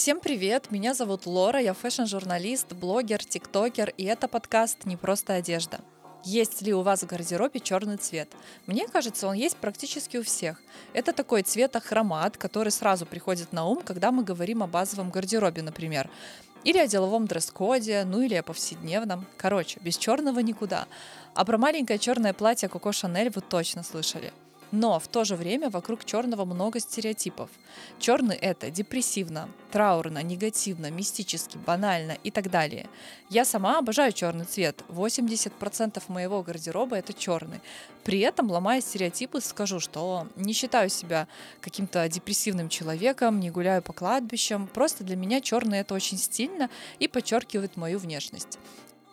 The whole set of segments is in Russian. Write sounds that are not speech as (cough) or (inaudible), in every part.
Всем привет, меня зовут Лора, я fashion-журналист, блогер, тиктокер, и это подкаст «Не просто одежда». Есть ли у вас в гардеробе черный цвет? Мне кажется, он есть практически у всех. Это такой цвет ахромат, который сразу приходит на ум, когда мы говорим о базовом гардеробе, например. Или о деловом дресс-коде, ну или о повседневном. Короче, без черного никуда. А про маленькое черное платье Коко Шанель вы точно слышали. Но в то же время вокруг черного много стереотипов. Черный это депрессивно, траурно, негативно, мистически, банально и так далее. Я сама обожаю черный цвет. 80% моего гардероба это черный. При этом, ломая стереотипы, скажу, что не считаю себя каким-то депрессивным человеком, не гуляю по кладбищам. Просто для меня черный это очень стильно и подчеркивает мою внешность.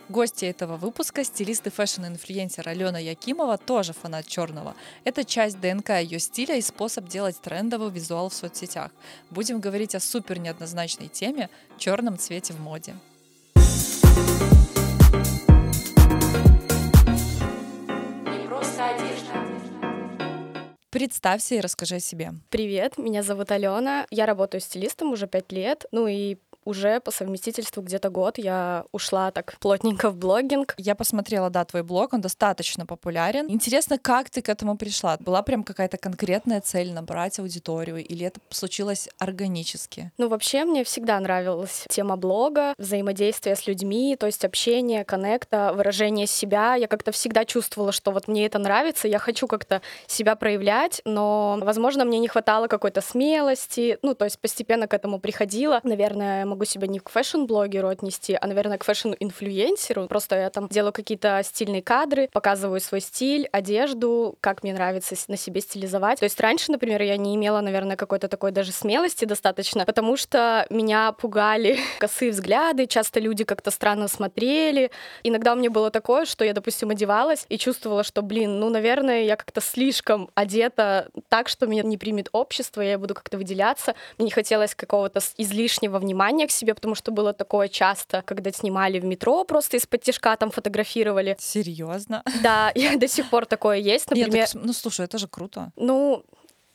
Гости этого выпуска, стилист и fashion-инфлюенсер Алена Якимова, тоже фанат черного. Это часть ДНК ее стиля и способ делать трендовый визуал в соцсетях. Будем говорить о супер неоднозначной теме – черном цвете в моде. Представься и расскажи о себе. Привет, меня зовут Алена. Я работаю стилистом уже пять лет. Ну и уже по совместительству где-то год я ушла так плотненько в блогинг. Я посмотрела, да, твой блог, он достаточно популярен. Интересно, как ты к этому пришла? Была прям какая-то конкретная цель набрать аудиторию или это случилось органически? Ну, вообще, мне всегда нравилась тема блога, взаимодействие с людьми, то есть общение, коннекта, выражение себя. Я как-то всегда чувствовала, что вот мне это нравится, я хочу как-то себя проявлять, но, возможно, мне не хватало какой-то смелости, ну, то есть постепенно к этому приходила. Наверное, могу себя не к fashion-блогеру отнести, а, наверное, к fashion-инфлюенсеру. Просто я там делаю какие-то стильные кадры, показываю свой стиль, одежду, как мне нравится на себе стилизовать. То есть раньше, например, я не имела, наверное, какой-то такой даже смелости достаточно, потому что меня пугали (laughs) косые взгляды, часто люди как-то странно смотрели. Иногда у меня было такое, что я, допустим, одевалась и чувствовала, что, блин, ну, наверное, я как-то слишком одета так, что меня не примет общество, я буду как-то выделяться. Мне не хотелось какого-то излишнего внимания к себе, потому что было такое часто, когда снимали в метро, просто из-под тяжка там фотографировали. Серьезно? Да, (laughs) и до сих пор такое есть. Например, Нет, так, ну слушай, это же круто. Ну,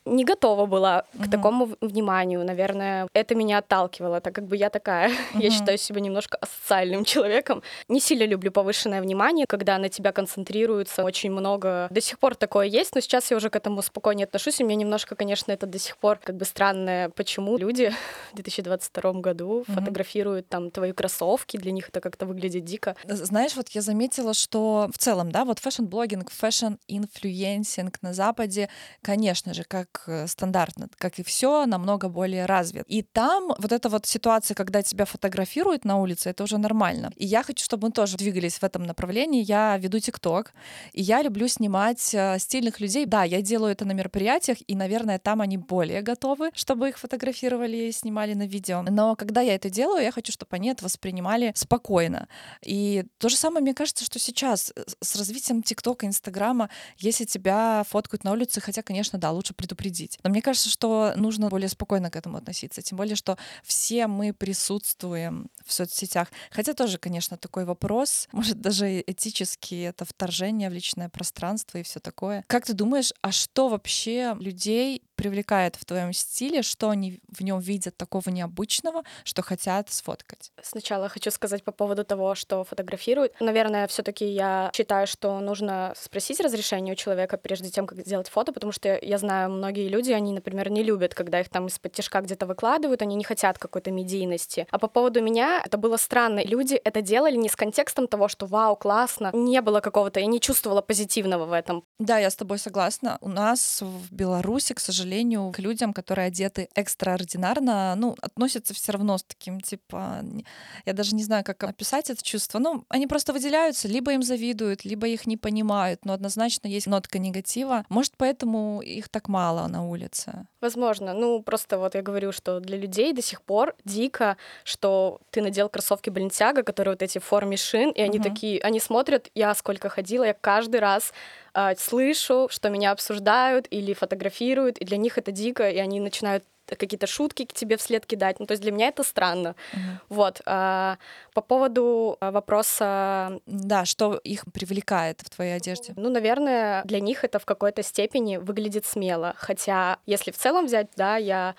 не готова была угу. к такому вниманию. Наверное, это меня отталкивало, так как бы я такая, угу. (laughs) я считаю себя немножко асоциальным (laughs) человеком. Не сильно люблю повышенное внимание, когда на тебя концентрируется очень много. До сих пор такое есть, но сейчас я уже к этому спокойнее отношусь. И мне немножко, конечно, это до сих пор как бы странное, почему люди (laughs) в 2022 году угу. фотографируют там твои кроссовки, для них это как-то выглядит дико. Знаешь, вот я заметила, что в целом, да, вот fashion-блогинг, fashion-инфлюенсинг на Западе, конечно же, как как э, стандартно, как и все, намного более развит. И там вот эта вот ситуация, когда тебя фотографируют на улице, это уже нормально. И я хочу, чтобы мы тоже двигались в этом направлении. Я веду ТикТок, и я люблю снимать э, стильных людей. Да, я делаю это на мероприятиях, и, наверное, там они более готовы, чтобы их фотографировали и снимали на видео. Но когда я это делаю, я хочу, чтобы они это воспринимали спокойно. И то же самое, мне кажется, что сейчас э, с развитием ТикТока, Инстаграма, если тебя фоткают на улице, хотя, конечно, да, лучше предупредить предупредить. Но мне кажется, что нужно более спокойно к этому относиться. Тем более, что все мы присутствуем в соцсетях. Хотя тоже, конечно, такой вопрос, может, даже этически это вторжение в личное пространство и все такое. Как ты думаешь, а что вообще людей привлекает в твоем стиле, что они в нем видят такого необычного, что хотят сфоткать? Сначала хочу сказать по поводу того, что фотографируют. Наверное, все-таки я считаю, что нужно спросить разрешение у человека прежде тем, как сделать фото, потому что я знаю, многие люди, они, например, не любят, когда их там из-под тяжка где-то выкладывают, они не хотят какой-то медийности. А по поводу меня это было странно. Люди это делали не с контекстом того, что вау, классно. Не было какого-то, я не чувствовала позитивного в этом. Да, я с тобой согласна. У нас в Беларуси, к сожалению, сожалению, к людям, которые одеты экстраординарно, ну, относятся все равно с таким, типа, я даже не знаю, как описать это чувство. Ну, они просто выделяются, либо им завидуют, либо их не понимают, но однозначно есть нотка негатива. Может, поэтому их так мало на улице? Возможно. Ну, просто вот я говорю, что для людей до сих пор дико, что ты надел кроссовки Balenciaga, которые вот эти в форме шин, и они угу. такие, они смотрят, я сколько ходила, я каждый раз э, слышу, что меня обсуждают или фотографируют, и для них это дико, и они начинают какие-то шутки к тебе вслед кидать. Ну, то есть для меня это странно. Uh-huh. Вот. А, по поводу а, вопроса... Да, что их привлекает в твоей одежде? Ну, наверное, для них это в какой-то степени выглядит смело. Хотя, если в целом взять, да, я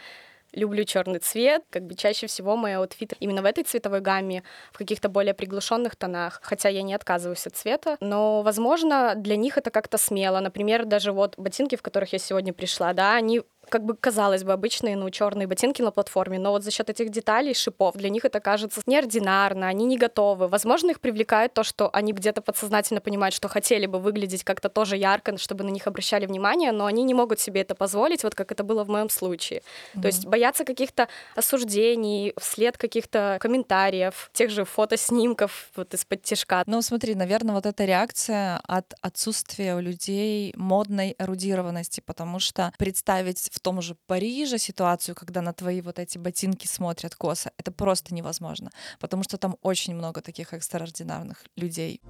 люблю черный цвет, как бы чаще всего мои аутфиты именно в этой цветовой гамме, в каких-то более приглушенных тонах, хотя я не отказываюсь от цвета, но, возможно, для них это как-то смело. Например, даже вот ботинки, в которых я сегодня пришла, да, они как бы казалось бы обычные, ну, черные ботинки на платформе, но вот за счет этих деталей, шипов, для них это кажется неординарно, они не готовы. Возможно, их привлекает то, что они где-то подсознательно понимают, что хотели бы выглядеть как-то тоже ярко, чтобы на них обращали внимание, но они не могут себе это позволить, вот как это было в моем случае. Mm-hmm. То есть боятся каких-то осуждений, вслед каких-то комментариев, тех же фотоснимков вот из-под тяжка. Ну, смотри, наверное, вот эта реакция от отсутствия у людей модной эрудированности, потому что представить в том же Париже ситуацию, когда на твои вот эти ботинки смотрят косо, это просто невозможно, потому что там очень много таких экстраординарных людей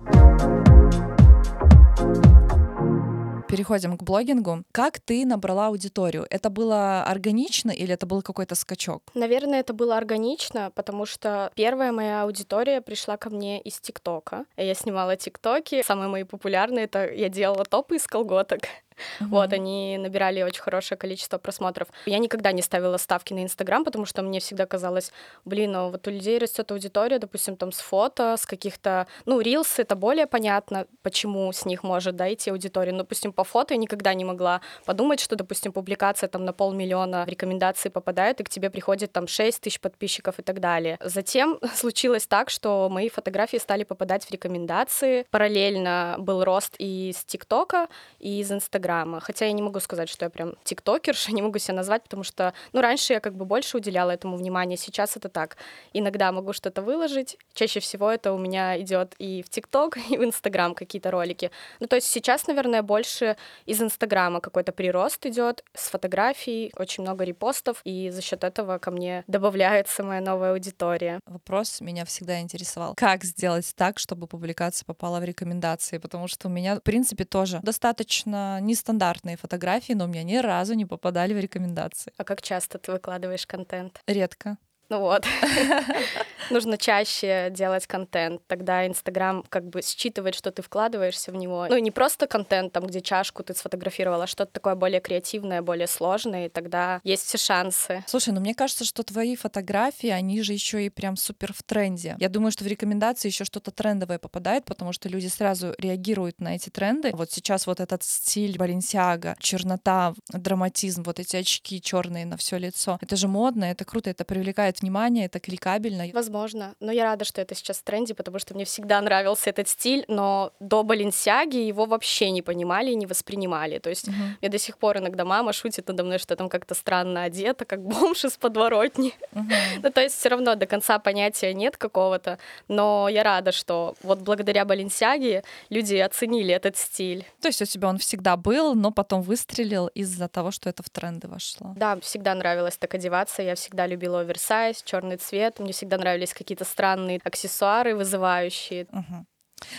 переходим к блогингу. Как ты набрала аудиторию? Это было органично или это был какой-то скачок? Наверное, это было органично, потому что первая моя аудитория пришла ко мне из ТикТока. Я снимала ТикТоки. Самые мои популярные — это я делала топы из колготок. Uh-huh. Вот, они набирали очень хорошее количество просмотров. Я никогда не ставила ставки на Инстаграм, потому что мне всегда казалось, блин, ну вот у людей растет аудитория, допустим, там с фото, с каких-то... Ну, рилсы — это более понятно, почему с них может, да, идти аудитория. Но, допустим, по фото я никогда не могла подумать, что, допустим, публикация там на полмиллиона в рекомендации попадает, и к тебе приходит там 6 тысяч подписчиков и так далее. Затем (laughs) случилось так, что мои фотографии стали попадать в рекомендации. Параллельно был рост и из ТикТока, и из Инстаграма Инстаграма. Хотя я не могу сказать, что я прям тиктокерша, (laughs) не могу себя назвать, потому что, ну, раньше я как бы больше уделяла этому внимания, сейчас это так. Иногда могу что-то выложить, чаще всего это у меня идет и в ТикТок, (laughs) и в Инстаграм какие-то ролики. Ну, то есть сейчас, наверное, больше из Инстаграма какой-то прирост идет с фотографий, очень много репостов, и за счет этого ко мне добавляется моя новая аудитория. Вопрос меня всегда интересовал. Как сделать так, чтобы публикация попала в рекомендации? Потому что у меня, в принципе, тоже достаточно не нестандартные фотографии, но у меня ни разу не попадали в рекомендации. А как часто ты выкладываешь контент? Редко. Ну вот. (laughs) Нужно чаще делать контент. Тогда Инстаграм как бы считывает, что ты вкладываешься в него. Ну и не просто контент, там, где чашку ты сфотографировала, а что-то такое более креативное, более сложное, и тогда есть все шансы. Слушай, ну мне кажется, что твои фотографии, они же еще и прям супер в тренде. Я думаю, что в рекомендации еще что-то трендовое попадает, потому что люди сразу реагируют на эти тренды. Вот сейчас вот этот стиль Баленсиага, чернота, драматизм, вот эти очки черные на все лицо. Это же модно, это круто, это привлекает привлекает внимание, это кликабельно. Возможно. Но я рада, что это сейчас в тренде, потому что мне всегда нравился этот стиль, но до Баленсиаги его вообще не понимали и не воспринимали. То есть uh-huh. мне до сих пор иногда мама шутит надо мной, что я там как-то странно одета, как бомж из подворотни. Uh-huh. ну, то есть все равно до конца понятия нет какого-то, но я рада, что вот благодаря Баленсиаге люди оценили этот стиль. То есть у тебя он всегда был, но потом выстрелил из-за того, что это в тренды вошло. Да, всегда нравилось так одеваться, я всегда любила оверсайз, оверсайз, черный цвет. Мне всегда нравились какие-то странные аксессуары, вызывающие. Угу.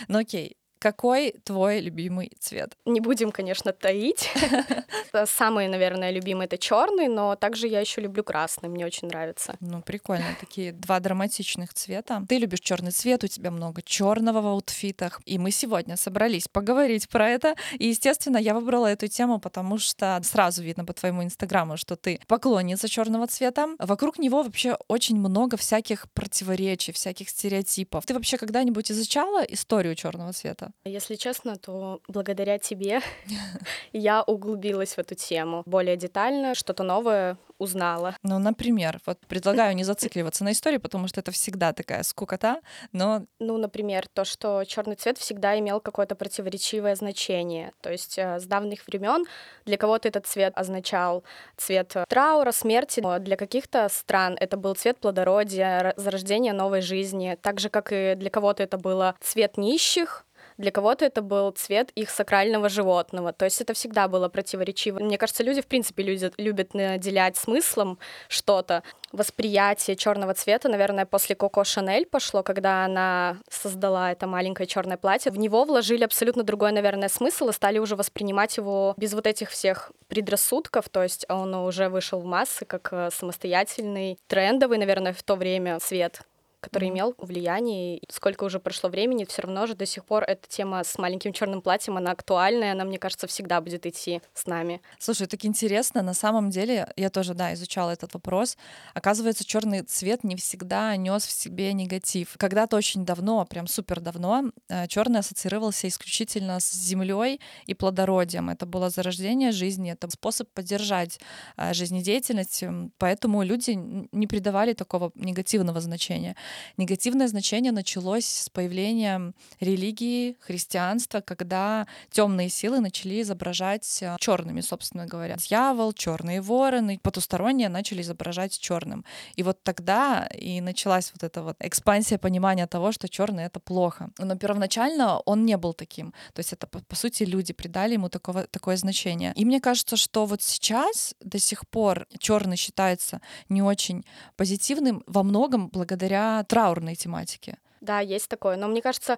Ну окей, какой твой любимый цвет? Не будем, конечно, таить. (laughs) Самый, наверное, любимый это черный, но также я еще люблю красный, мне очень нравится. Ну, прикольно, такие два драматичных цвета. Ты любишь черный цвет, у тебя много черного в аутфитах. И мы сегодня собрались поговорить про это. И, естественно, я выбрала эту тему, потому что сразу видно по твоему инстаграму, что ты поклонница черного цвета. Вокруг него вообще очень много всяких противоречий, всяких стереотипов. Ты вообще когда-нибудь изучала историю черного цвета? Если честно, то благодаря тебе (laughs) я углубилась в эту тему более детально, что-то новое узнала. Ну, например, вот предлагаю не зацикливаться на истории, потому что это всегда такая скукота, но... Ну, например, то, что черный цвет всегда имел какое-то противоречивое значение. То есть э, с давних времен для кого-то этот цвет означал цвет траура, смерти, но для каких-то стран это был цвет плодородия, зарождения новой жизни, так же, как и для кого-то это было цвет нищих, для кого-то это был цвет их сакрального животного. То есть это всегда было противоречиво. Мне кажется, люди, в принципе, люди любят наделять смыслом что-то. Восприятие черного цвета, наверное, после Коко Шанель пошло, когда она создала это маленькое черное платье. В него вложили абсолютно другой, наверное, смысл и стали уже воспринимать его без вот этих всех предрассудков. То есть он уже вышел в массы как э, самостоятельный, трендовый, наверное, в то время цвет который имел влияние. И сколько уже прошло времени, все равно же до сих пор эта тема с маленьким черным платьем, она актуальная, она, мне кажется, всегда будет идти с нами. Слушай, так интересно, на самом деле, я тоже, да, изучала этот вопрос. Оказывается, черный цвет не всегда нес в себе негатив. Когда-то очень давно, прям супер давно, э, черный ассоциировался исключительно с землей и плодородием. Это было зарождение жизни, это способ поддержать э, жизнедеятельность, поэтому люди не придавали такого негативного значения. Негативное значение началось с появлением религии, христианства, когда темные силы начали изображать э, черными, собственно говоря. Дьявол, черные вороны, потусторонние начали изображать черным. И вот тогда и началась вот эта вот экспансия понимания того, что черный это плохо. Но первоначально он не был таким. То есть это, по, по сути, люди придали ему такого, такое значение. И мне кажется, что вот сейчас до сих пор черный считается не очень позитивным во многом благодаря траурной тематике. Да, есть такое. Но мне кажется,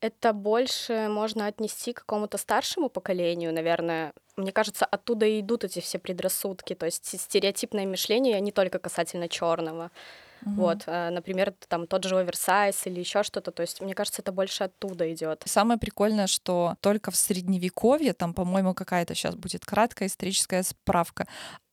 это больше можно отнести к какому-то старшему поколению, наверное. Мне кажется, оттуда и идут эти все предрассудки, то есть стереотипное мышление не только касательно черного. Угу. Вот, э, например, там тот же оверсайз или еще что-то. То есть, мне кажется, это больше оттуда идет. Самое прикольное, что только в средневековье, там, по-моему, какая-то сейчас будет краткая историческая справка,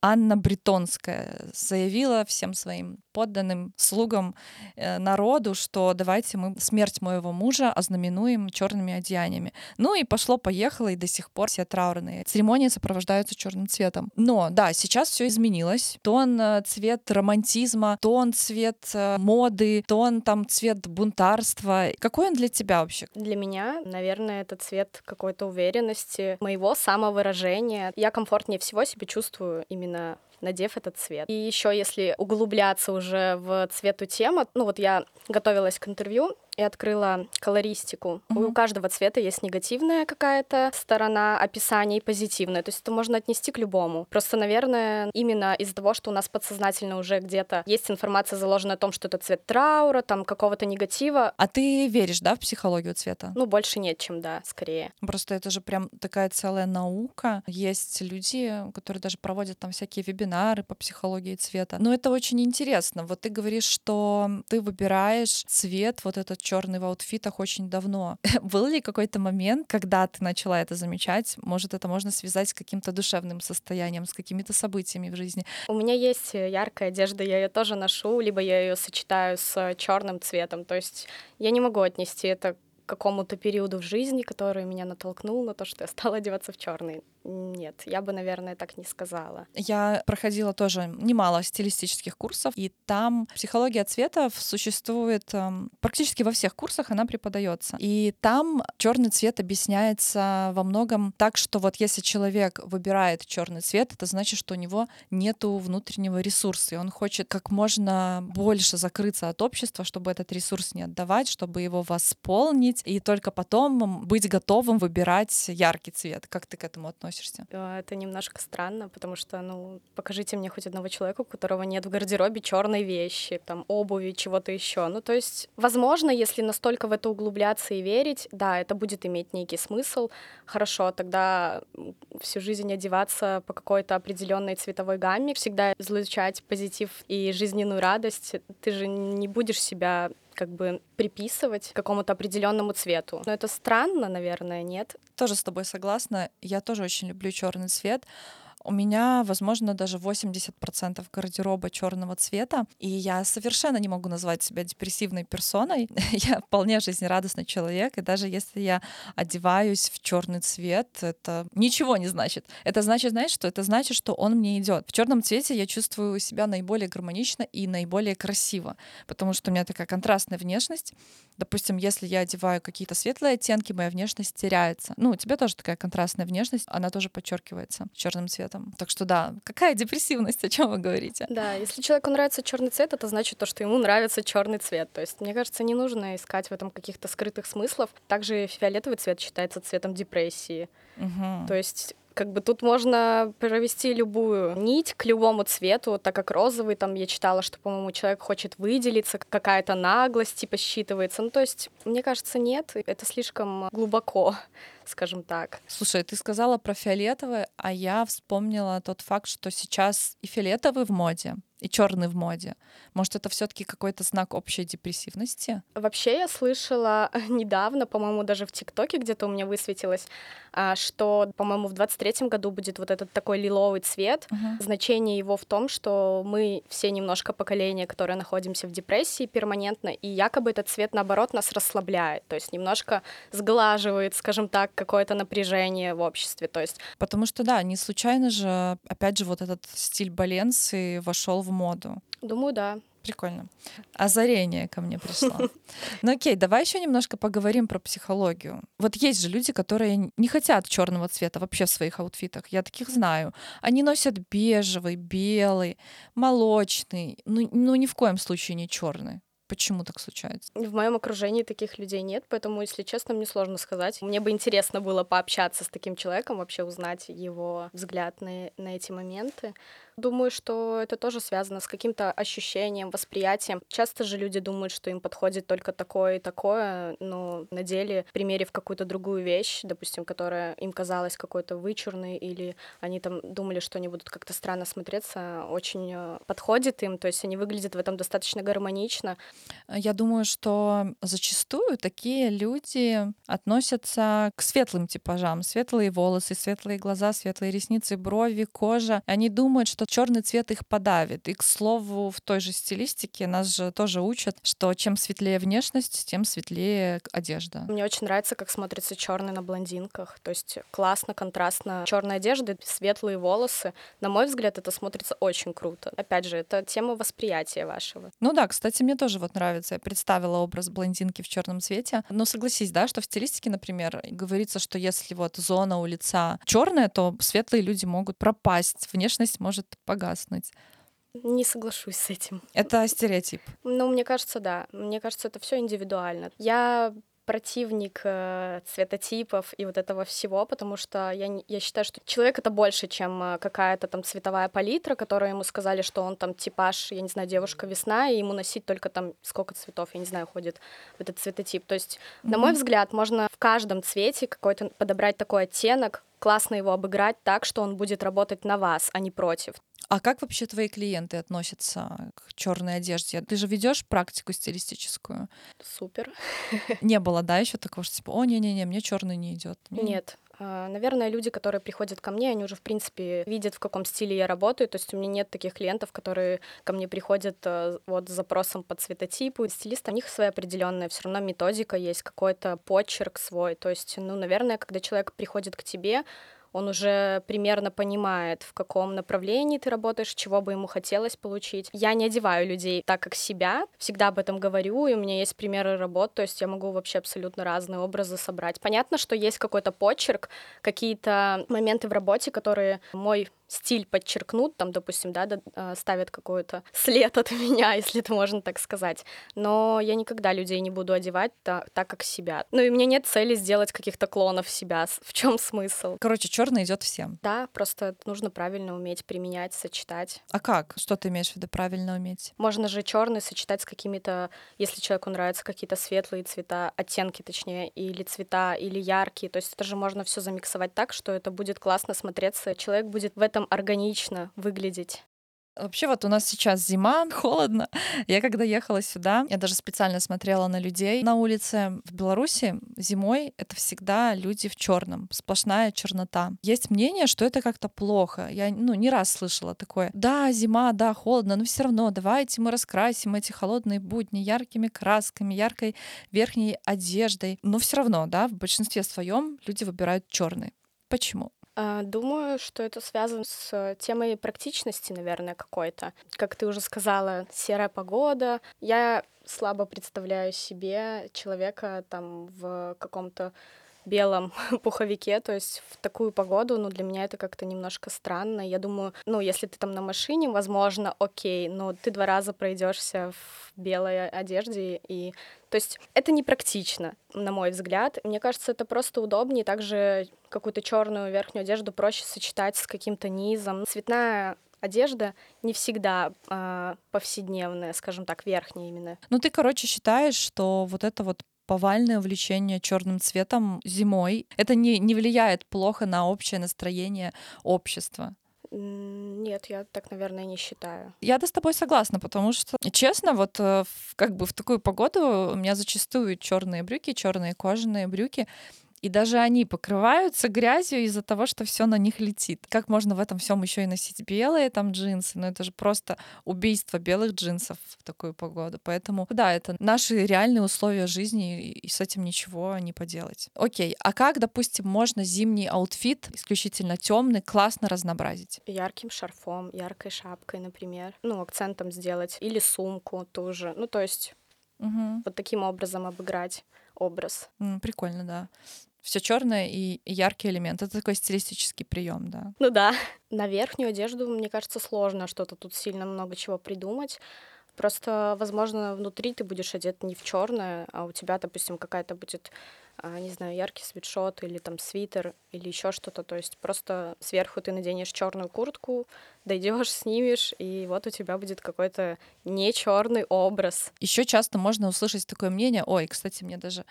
Анна Бретонская заявила всем своим подданным слугам э, народу, что давайте мы смерть моего мужа ознаменуем черными одеяниями. Ну и пошло-поехало, и до сих пор все траурные церемонии сопровождаются черным цветом. Но да, сейчас все изменилось. Тон э, цвет романтизма, тон цвет э, моды, тон там цвет бунтарства. Какой он для тебя вообще? Для меня, наверное, это цвет какой-то уверенности, моего самовыражения. Я комфортнее всего себя чувствую именно именно надев этот цвет. И еще, если углубляться уже в цвету темы, ну вот я готовилась к интервью, и открыла колористику. Mm-hmm. У каждого цвета есть негативная какая-то сторона описания и позитивная. То есть это можно отнести к любому. Просто, наверное, именно из-за того, что у нас подсознательно уже где-то есть информация заложена о том, что это цвет траура, там какого-то негатива. А ты веришь, да, в психологию цвета? Ну, больше нет, чем да, скорее. Просто это же прям такая целая наука. Есть люди, которые даже проводят там всякие вебинары по психологии цвета. Но это очень интересно. Вот ты говоришь, что ты выбираешь цвет вот этот черный в аутфитах очень давно. (laughs) Был ли какой-то момент, когда ты начала это замечать? Может, это можно связать с каким-то душевным состоянием, с какими-то событиями в жизни? У меня есть яркая одежда, я ее тоже ношу, либо я ее сочетаю с черным цветом. То есть я не могу отнести это какому-то периоду в жизни, который меня натолкнул на то, что я стала одеваться в черный. Нет, я бы, наверное, так не сказала. Я проходила тоже немало стилистических курсов, и там психология цветов существует эм, практически во всех курсах, она преподается. И там черный цвет объясняется во многом так, что вот если человек выбирает черный цвет, это значит, что у него нету внутреннего ресурса, и он хочет как можно больше закрыться от общества, чтобы этот ресурс не отдавать, чтобы его восполнить, и только потом быть готовым выбирать яркий цвет. Как ты к этому относишься? Э, это немножко странно, потому что, ну, покажите мне хоть одного человека, у которого нет в гардеробе черной вещи, там, обуви, чего-то еще. Ну, то есть, возможно, если настолько в это углубляться и верить, да, это будет иметь некий смысл. Хорошо, тогда всю жизнь одеваться по какой-то определенной цветовой гамме, всегда излучать позитив и жизненную радость. Ты же не будешь себя как бы приписывать какому-то определенному цвету. Но это странно, наверное, нет? Тоже с тобой согласна. Я тоже очень люблю черный цвет. У меня, возможно, даже 80% гардероба черного цвета, и я совершенно не могу назвать себя депрессивной персоной. (laughs) я вполне жизнерадостный человек, и даже если я одеваюсь в черный цвет, это ничего не значит. Это значит, знаешь, что это значит, что он мне идет. В черном цвете я чувствую себя наиболее гармонично и наиболее красиво, потому что у меня такая контрастная внешность. Допустим, если я одеваю какие-то светлые оттенки, моя внешность теряется. Ну, у тебя тоже такая контрастная внешность, она тоже подчеркивается черным цветом. Так что да, какая депрессивность, о чем вы говорите? Да, если человеку нравится черный цвет, это значит то, что ему нравится черный цвет. То есть, мне кажется, не нужно искать в этом каких-то скрытых смыслов. Также фиолетовый цвет считается цветом депрессии. Угу. То есть как бы тут можно провести любую нить к любому цвету, так как розовый, там я читала, что, по-моему, человек хочет выделиться, какая-то наглость типа считывается. Ну, то есть, мне кажется, нет, это слишком глубоко, скажем так. Слушай, ты сказала про фиолетовый, а я вспомнила тот факт, что сейчас и фиолетовый в моде, и черный в моде. Может, это все-таки какой-то знак общей депрессивности? Вообще я слышала (laughs) недавно, по-моему, даже в ТикТоке где-то у меня высветилось, а, что, по-моему, в 23-м году будет вот этот такой лиловый цвет. Uh-huh. Значение его в том, что мы все немножко поколение, которое находимся в депрессии перманентно, и якобы этот цвет, наоборот, нас расслабляет, то есть немножко сглаживает, скажем так, какое-то напряжение в обществе. То есть... Потому что, да, не случайно же, опять же, вот этот стиль Баленции вошел в моду. Думаю, да. Прикольно. Озарение ко мне пришло. (laughs) Ну окей, давай еще немножко поговорим про психологию. Вот есть же люди, которые не хотят черного цвета вообще в своих аутфитах. Я таких знаю. Они носят бежевый, белый, молочный, ну, ну ни в коем случае не черный. Почему так случается? В моем окружении таких людей нет, поэтому, если честно, мне сложно сказать. Мне бы интересно было пообщаться с таким человеком, вообще узнать его взгляд на, на эти моменты. Думаю, что это тоже связано с каким-то ощущением, восприятием. Часто же люди думают, что им подходит только такое и такое, но на деле, примерив какую-то другую вещь, допустим, которая им казалась какой-то вычурной, или они там думали, что они будут как-то странно смотреться, очень э, подходит им, то есть они выглядят в этом достаточно гармонично. Я думаю, что зачастую такие люди относятся к светлым типажам. Светлые волосы, светлые глаза, светлые ресницы, брови, кожа. Они думают, что черный цвет их подавит. И, к слову, в той же стилистике нас же тоже учат, что чем светлее внешность, тем светлее одежда. Мне очень нравится, как смотрится черный на блондинках. То есть классно, контрастно. Черная одежда, светлые волосы. На мой взгляд, это смотрится очень круто. Опять же, это тема восприятия вашего. Ну да, кстати, мне тоже вот нравится. Я представила образ блондинки в черном цвете. Но согласись, да, что в стилистике, например, говорится, что если вот зона у лица черная, то светлые люди могут пропасть, внешность может погаснуть. Не соглашусь с этим. Это стереотип. Ну, мне кажется, да. Мне кажется, это все индивидуально. Я противник э, цветотипов и вот этого всего, потому что я, я считаю, что человек это больше, чем э, какая-то там цветовая палитра, которая ему сказали, что он там типаж, я не знаю, девушка весна, и ему носить только там сколько цветов, я не знаю, ходит в этот цветотип. То есть, mm-hmm. на мой взгляд, можно в каждом цвете какой-то подобрать такой оттенок, классно его обыграть так, что он будет работать на вас, а не против. А как вообще твои клиенты относятся к черной одежде? Ты же ведешь практику стилистическую. Супер. Не было, да, еще такого, что типа, о, не-не-не, мне черный не идет. Нет, Наверное, люди, которые приходят ко мне, они уже, в принципе, видят, в каком стиле я работаю. То есть у меня нет таких клиентов, которые ко мне приходят э, вот с запросом по цветотипу. Стилист, у них своя определенная все равно методика есть, какой-то почерк свой. То есть, ну, наверное, когда человек приходит к тебе, он уже примерно понимает, в каком направлении ты работаешь, чего бы ему хотелось получить. Я не одеваю людей так, как себя, всегда об этом говорю, и у меня есть примеры работ, то есть я могу вообще абсолютно разные образы собрать. Понятно, что есть какой-то почерк, какие-то моменты в работе, которые мой стиль подчеркнут, там, допустим, да, а, ставят какой-то след от (laughs) меня, если это можно так сказать. Но я никогда людей не буду одевать так, так как себя. Ну и у меня нет цели сделать каких-то клонов себя. В чем смысл? Короче, черный идет всем. Да, просто нужно правильно уметь применять, сочетать. А как? Что ты имеешь в виду правильно уметь? Можно же черный сочетать с какими-то, если человеку нравятся какие-то светлые цвета, оттенки точнее, или цвета, или яркие. То есть это же можно все замиксовать так, что это будет классно смотреться. Человек будет в этом органично выглядеть. Вообще вот у нас сейчас зима, (laughs) холодно. Я когда ехала сюда, я даже специально смотрела на людей на улице. В Беларуси зимой это всегда люди в черном, сплошная чернота. Есть мнение, что это как-то плохо. Я ну, не раз слышала такое. Да, зима, да, холодно, но все равно давайте мы раскрасим эти холодные будни яркими красками, яркой верхней одеждой. Но все равно, да, в большинстве своем люди выбирают черный. Почему? А, думаю, что это связано с темой практичности, наверное, какой-то. Как ты уже сказала, серая погода. Я слабо представляю себе человека там в каком-то белом (laughs) пуховике, то есть в такую погоду, ну, для меня это как-то немножко странно. Я думаю, ну, если ты там на машине, возможно, окей, но ты два раза пройдешься в белой одежде, и то есть это непрактично, на мой взгляд. Мне кажется, это просто удобнее. Также какую-то черную верхнюю одежду проще сочетать с каким-то низом. Цветная одежда не всегда э, повседневная, скажем так, верхняя именно. Ну, ты, короче, считаешь, что вот это вот повальное увлечение черным цветом зимой, это не, не влияет плохо на общее настроение общества. Нет, я так, наверное, не считаю. Я да с тобой согласна, потому что, честно, вот э, как бы в такую погоду у меня зачастую черные брюки, черные кожаные брюки, и даже они покрываются грязью из-за того, что все на них летит. Как можно в этом всем еще и носить белые там джинсы? Ну это же просто убийство белых джинсов в такую погоду. Поэтому да, это наши реальные условия жизни, и с этим ничего не поделать. Окей, а как, допустим, можно зимний outfit исключительно темный классно разнообразить? Ярким шарфом, яркой шапкой, например. Ну, акцентом сделать. Или сумку тоже. Ну, то есть угу. вот таким образом обыграть образ. Прикольно, да все черное и яркий элемент. Это такой стилистический прием, да. Ну да. (laughs) На верхнюю одежду, мне кажется, сложно что-то тут сильно много чего придумать. Просто, возможно, внутри ты будешь одет не в черное, а у тебя, допустим, какая-то будет не знаю, яркий свитшот или там свитер или еще что-то. То есть просто сверху ты наденешь черную куртку, дойдешь, снимешь, и вот у тебя будет какой-то не черный образ. Еще часто можно услышать такое мнение. Ой, кстати, мне даже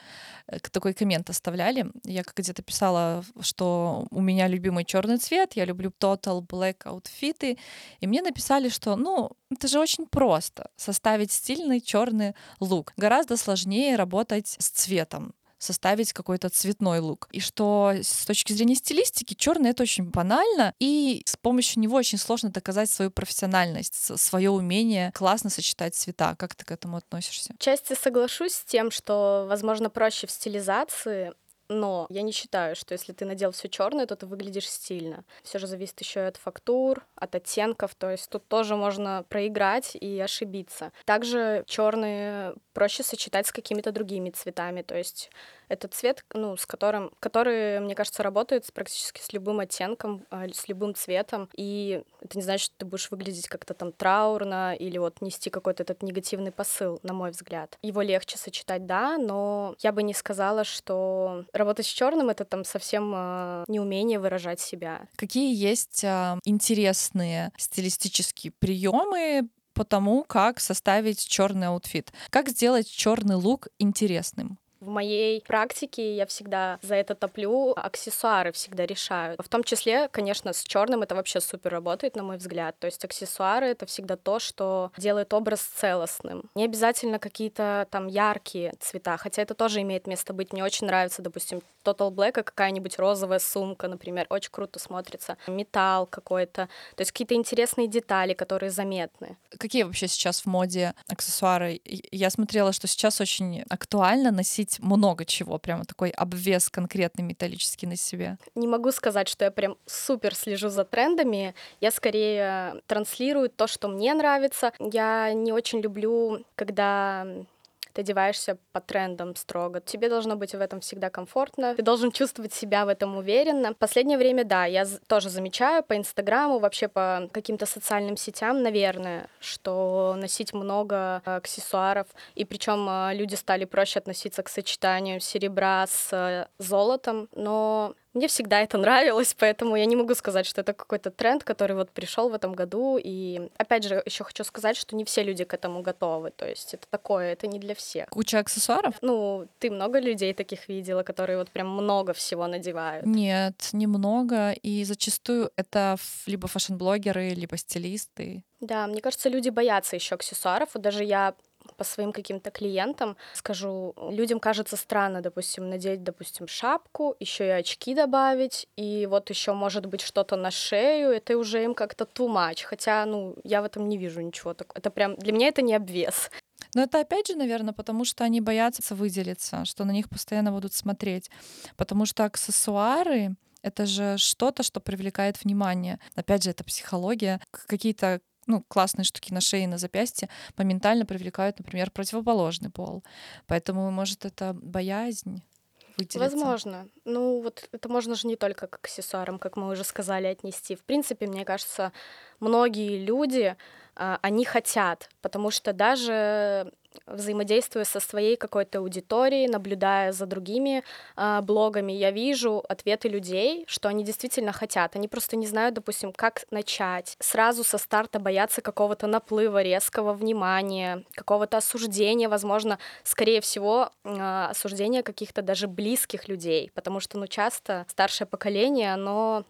э, такой коммент оставляли. Я как где-то писала, что у меня любимый черный цвет, я люблю total black аутфиты, и мне написали, что ну это же очень просто составить стильный черный лук. Гораздо сложнее работать с цветом составить какой-то цветной лук. И что с точки зрения стилистики черный это очень банально, и с помощью него очень сложно доказать свою профессиональность, свое умение классно сочетать цвета. Как ты к этому относишься? Части соглашусь с тем, что, возможно, проще в стилизации, но я не считаю, что если ты надел все черное, то ты выглядишь стильно. Все же зависит еще и от фактур, от оттенков. То есть тут тоже можно проиграть и ошибиться. Также черные проще сочетать с какими-то другими цветами. То есть это цвет, ну, с которым, который, мне кажется, работает практически с любым оттенком, а, с любым цветом. И это не значит, что ты будешь выглядеть как-то там траурно или вот нести какой-то этот негативный посыл, на мой взгляд. Его легче сочетать, да, но я бы не сказала, что работать с черным это там совсем э, неумение выражать себя. Какие есть э, интересные стилистические приемы по тому, как составить черный outfit. Как сделать черный лук интересным? В моей практике я всегда за это топлю, аксессуары всегда решаю. В том числе, конечно, с черным это вообще супер работает, на мой взгляд. То есть аксессуары это всегда то, что делает образ целостным. Не обязательно какие-то там яркие цвета, хотя это тоже имеет место быть. Мне очень нравится, допустим, Total Black, какая-нибудь розовая сумка, например, очень круто смотрится. Металл какой-то. То есть какие-то интересные детали, которые заметны. Какие вообще сейчас в моде аксессуары? Я смотрела, что сейчас очень актуально носить носить много чего, прямо такой обвес конкретный металлический на себе? Не могу сказать, что я прям супер слежу за трендами. Я скорее транслирую то, что мне нравится. Я не очень люблю, когда ты одеваешься по трендам строго. Тебе должно быть в этом всегда комфортно, ты должен чувствовать себя в этом уверенно. Последнее время, да, я тоже замечаю по Инстаграму, вообще по каким-то социальным сетям, наверное, что носить много аксессуаров, и причем а, люди стали проще относиться к сочетанию серебра с э, золотом, но мне всегда это нравилось, поэтому я не могу сказать, что это какой-то тренд, который вот пришел в этом году. И опять же, еще хочу сказать, что не все люди к этому готовы. То есть это такое, это не для всех. Куча аксессуаров? Ну, ты много людей таких видела, которые вот прям много всего надевают? Нет, немного. И зачастую это либо фэшн-блогеры, либо стилисты. Да, мне кажется, люди боятся еще аксессуаров. Вот даже я по своим каким-то клиентам скажу, людям кажется странно, допустим, надеть, допустим, шапку, еще и очки добавить, и вот еще может быть что-то на шею, это уже им как-то too much, хотя, ну, я в этом не вижу ничего такого. Это прям, для меня это не обвес. Но это опять же, наверное, потому что они боятся выделиться, что на них постоянно будут смотреть. Потому что аксессуары — это же что-то, что привлекает внимание. Опять же, это психология. Какие-то ну, классные штуки на шее, на запястье моментально привлекают, например, противоположный пол. Поэтому, может, это боязнь выделиться? Возможно. Ну, вот это можно же не только к аксессуарам, как мы уже сказали, отнести. В принципе, мне кажется, многие люди, а, они хотят, потому что даже взаимодействуя со своей какой-то аудиторией, наблюдая за другими э, блогами, я вижу ответы людей, что они действительно хотят. Они просто не знают, допустим, как начать. Сразу со старта боятся какого-то наплыва, резкого внимания, какого-то осуждения, возможно, скорее всего, э, осуждения каких-то даже близких людей, потому что, ну, часто старшее поколение, оно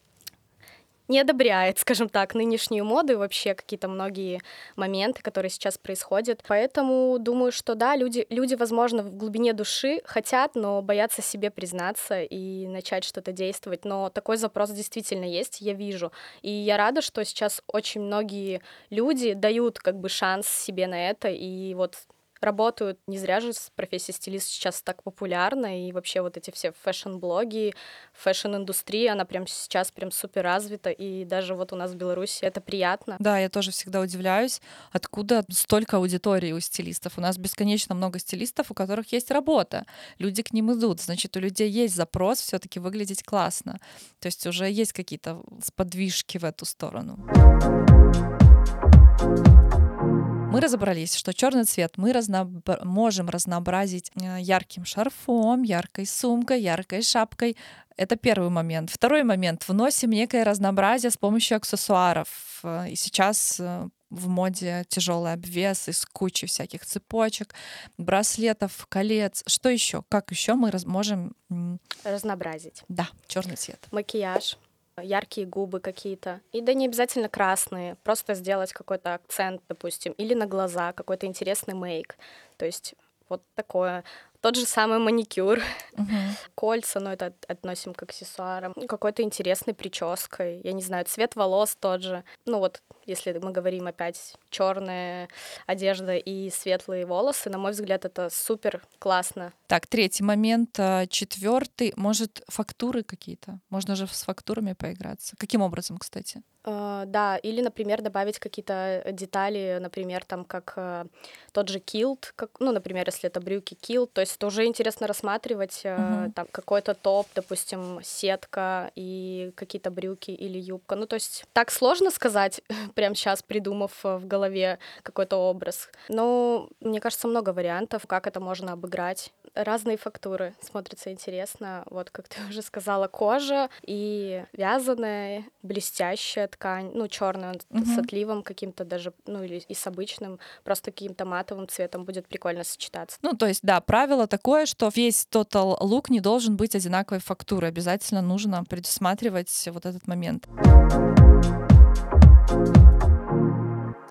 не одобряет, скажем так, нынешнюю моду и вообще какие-то многие моменты, которые сейчас происходят. Поэтому думаю, что да, люди, люди, возможно, в глубине души хотят, но боятся себе признаться и начать что-то действовать. Но такой запрос действительно есть, я вижу. И я рада, что сейчас очень многие люди дают как бы шанс себе на это, и вот работают. Не зря же профессия стилист сейчас так популярна, и вообще вот эти все fashion-блоги, fashion-индустрия, она прям сейчас прям супер развита, и даже вот у нас в Беларуси это приятно. Да, я тоже всегда удивляюсь, откуда столько аудитории у стилистов. У нас бесконечно много стилистов, у которых есть работа. Люди к ним идут, значит, у людей есть запрос все таки выглядеть классно. То есть уже есть какие-то сподвижки в эту сторону. Мы разобрались, что черный цвет мы разноб... можем разнообразить э, ярким шарфом, яркой сумкой, яркой шапкой. Это первый момент. Второй момент. Вносим некое разнообразие с помощью аксессуаров. Э, и сейчас э, в моде тяжелый обвес из кучи всяких цепочек, браслетов, колец. Что еще? Как еще мы раз можем разнообразить? Да, черный цвет. Макияж яркие губы какие-то. И да не обязательно красные, просто сделать какой-то акцент, допустим, или на глаза, какой-то интересный мейк. То есть вот такое. Тот же самый маникюр, угу. (laughs) кольца, но это относим к аксессуарам. Какой-то интересной прической, я не знаю, цвет волос тот же. Ну вот, если мы говорим опять черная одежда и светлые волосы, на мой взгляд, это супер классно. Так, третий момент. А, Четвертый, может, фактуры какие-то? Можно же с фактурами поиграться. Каким образом, кстати? Uh, да, или, например, добавить какие-то детали, например, там как uh, тот же килт, как, ну, например, если это брюки килт, то есть это уже интересно рассматривать uh-huh. там какой-то топ, допустим, сетка и какие-то брюки или юбка. Ну, то есть так сложно сказать, (laughs) прямо сейчас придумав в голове какой-то образ. Но мне кажется, много вариантов, как это можно обыграть. Разные фактуры смотрятся интересно. Вот, как ты (laughs) уже сказала, кожа и вязаная, блестящая ткань, ну, черная угу. с отливом каким-то даже, ну, или и с обычным, просто каким-то матовым цветом будет прикольно сочетаться. Ну, то есть, да, правило такое, что весь total лук не должен быть одинаковой фактуры. Обязательно нужно предусматривать вот этот момент.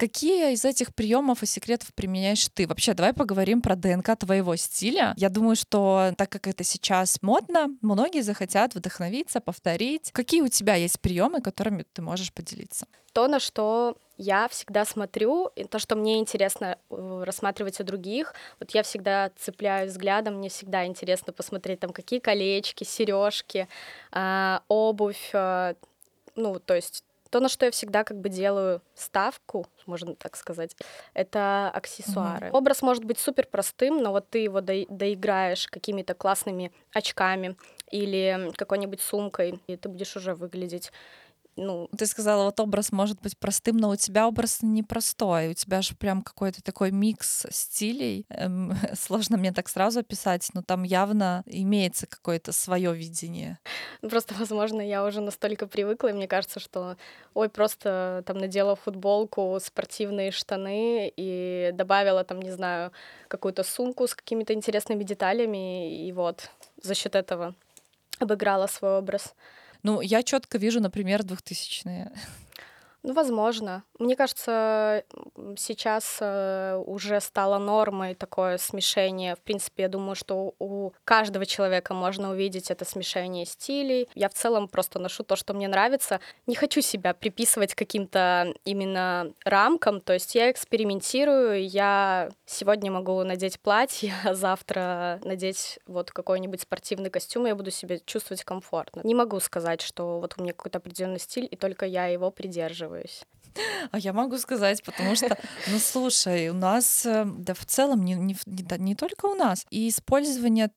Какие из этих приемов и секретов применяешь ты? Вообще, давай поговорим про ДНК твоего стиля. Я думаю, что так как это сейчас модно, многие захотят вдохновиться, повторить. Какие у тебя есть приемы, которыми ты можешь поделиться? То, на что я всегда смотрю, и то, что мне интересно э, рассматривать у других, вот я всегда цепляю взглядом, мне всегда интересно посмотреть там какие колечки, сережки, э, обувь, э, ну, то есть то, на что я всегда как бы делаю ставку, можно так сказать, это аксессуары. Mm-hmm. Образ может быть супер простым, но вот ты его до- доиграешь какими-то классными очками или какой-нибудь сумкой, и ты будешь уже выглядеть ну... Ты сказала, вот образ может быть простым, но у тебя образ непростой. У тебя же прям какой-то такой микс стилей. Эм, (laughs) сложно мне так сразу описать, но там явно имеется какое-то свое видение. Просто, (laughs) возможно, я уже настолько привыкла, и мне кажется, что ой, просто там надела футболку, спортивные штаны и добавила там, не знаю, какую-то сумку с какими-то интересными деталями, и вот за счет этого обыграла свой образ. Ну, я четко вижу, например, 2000-е. Ну, возможно. Мне кажется, сейчас э, уже стало нормой такое смешение. В принципе, я думаю, что у каждого человека можно увидеть это смешение стилей. Я в целом просто ношу то, что мне нравится. Не хочу себя приписывать каким-то именно рамкам. То есть я экспериментирую. Я сегодня могу надеть платье, (laughs) а завтра надеть вот какой-нибудь спортивный костюм, и я буду себя чувствовать комфортно. Не могу сказать, что вот у меня какой-то определенный стиль, и только я его придерживаю придерживаюсь. (laughs) А я могу сказать, потому что, ну слушай, у нас, э, да в целом, не, не, не, не только у нас, и использование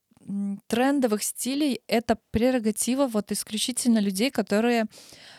трендовых стилей — это прерогатива вот исключительно людей, которые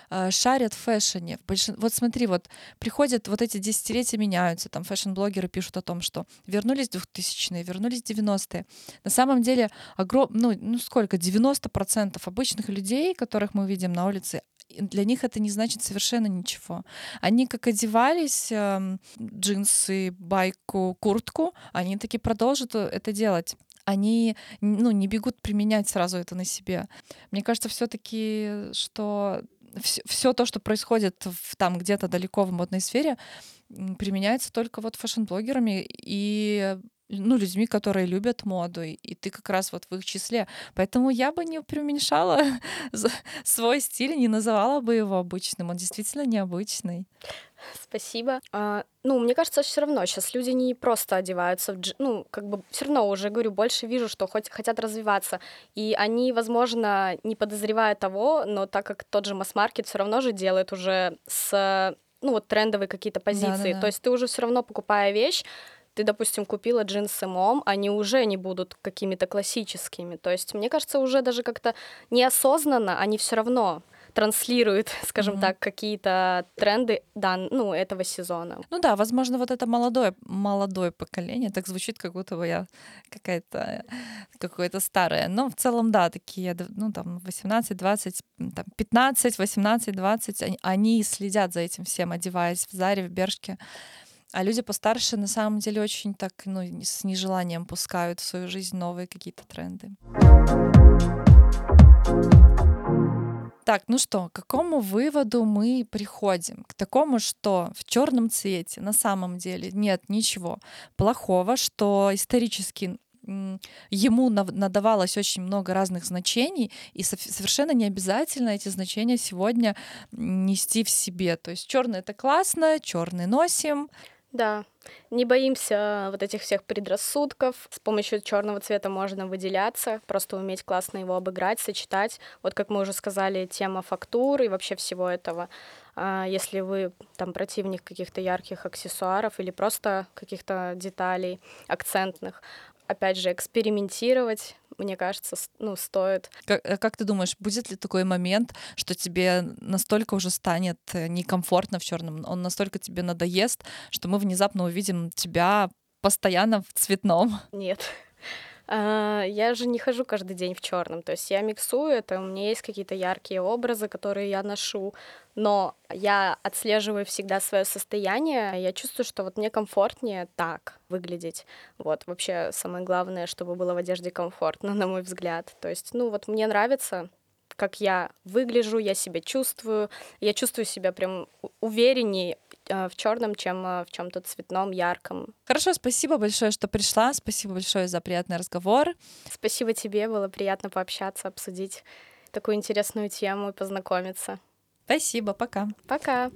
э, шарят в fashion е. Вот смотри, вот приходят вот эти десятилетия меняются, там fashion-блогеры пишут о том, что вернулись 2000-е, вернулись 90-е. На самом деле, огром... ну, ну сколько, 90% обычных людей, которых мы видим на улице, для них это не значит совершенно ничего. Они как одевались, э, джинсы, байку, куртку, они таки продолжат э, это делать они ну, не бегут применять сразу это на себе. Мне кажется, все-таки, что все то, что происходит в, там где-то далеко в модной сфере, применяется только вот фэшн-блогерами и ну, людьми, которые любят моду, и ты как раз вот в их числе. Поэтому я бы не преуменьшала (laughs) свой стиль, не называла бы его обычным. Он действительно необычный. Спасибо. А, ну, мне кажется, все равно сейчас люди не просто одеваются в дж... ну, как бы все равно уже говорю, больше вижу, что хоть хотят развиваться. И они, возможно, не подозревая того, но так как тот же масс-маркет все равно же делает уже с ну вот трендовые какие-то позиции. Да-да-да. То есть ты уже все равно покупая вещь, ты, допустим, купила джинсы мом, они уже не будут какими-то классическими. То есть, мне кажется, уже даже как-то неосознанно они все равно транслируют, (laughs) скажем mm-hmm. так, какие-то тренды да, ну, этого сезона. Ну да, возможно, вот это молодое, молодое поколение, так звучит, как будто бы я какая-то какое-то старое. Но в целом, да, такие, ну, там, 18, 20, там, 15, 18, 20, они, они следят за этим всем, одеваясь в Заре, в Бершке. А люди постарше на самом деле очень так, ну, с нежеланием пускают в свою жизнь новые какие-то тренды. Так, ну что, к какому выводу мы приходим? К такому, что в черном цвете на самом деле нет ничего плохого, что исторически ему надавалось очень много разных значений, и совершенно не обязательно эти значения сегодня нести в себе. То есть черный это классно, черный носим, да, не боимся вот этих всех предрассудков. С помощью черного цвета можно выделяться, просто уметь классно его обыграть, сочетать. Вот как мы уже сказали, тема фактуры и вообще всего этого. А если вы там противник каких-то ярких аксессуаров или просто каких-то деталей акцентных, опять же, экспериментировать, мне кажется, ну, стоит. Как, э, как ты думаешь, будет ли такой момент, что тебе настолько уже станет э, некомфортно в черном, он настолько тебе надоест, что мы внезапно увидим тебя постоянно в цветном? Нет. А, я же не хожу каждый день в черном, то есть я миксую это, у меня есть какие-то яркие образы, которые я ношу, но я отслеживаю всегда свое состояние, я чувствую, что вот мне комфортнее так выглядеть. Вот, вообще самое главное, чтобы было в одежде комфортно, (laughs) на мой взгляд. То есть, ну вот мне нравится как я выгляжу, я себя чувствую, я чувствую себя прям увереннее в черном, чем а, в чем-то цветном, ярком. Хорошо, спасибо большое, что пришла. Спасибо большое за приятный разговор. Спасибо тебе, было приятно пообщаться, обсудить такую интересную тему и познакомиться. Спасибо, пока. Пока.